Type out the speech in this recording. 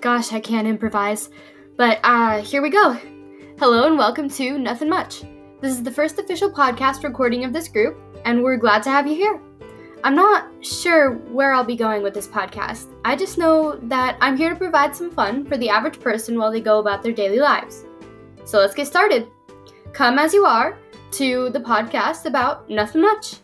gosh, I can't improvise. But uh, here we go. Hello and welcome to Nothing Much. This is the first official podcast recording of this group, and we're glad to have you here. I'm not sure where I'll be going with this podcast. I just know that I'm here to provide some fun for the average person while they go about their daily lives. So let's get started. Come as you are to the podcast about nothing much.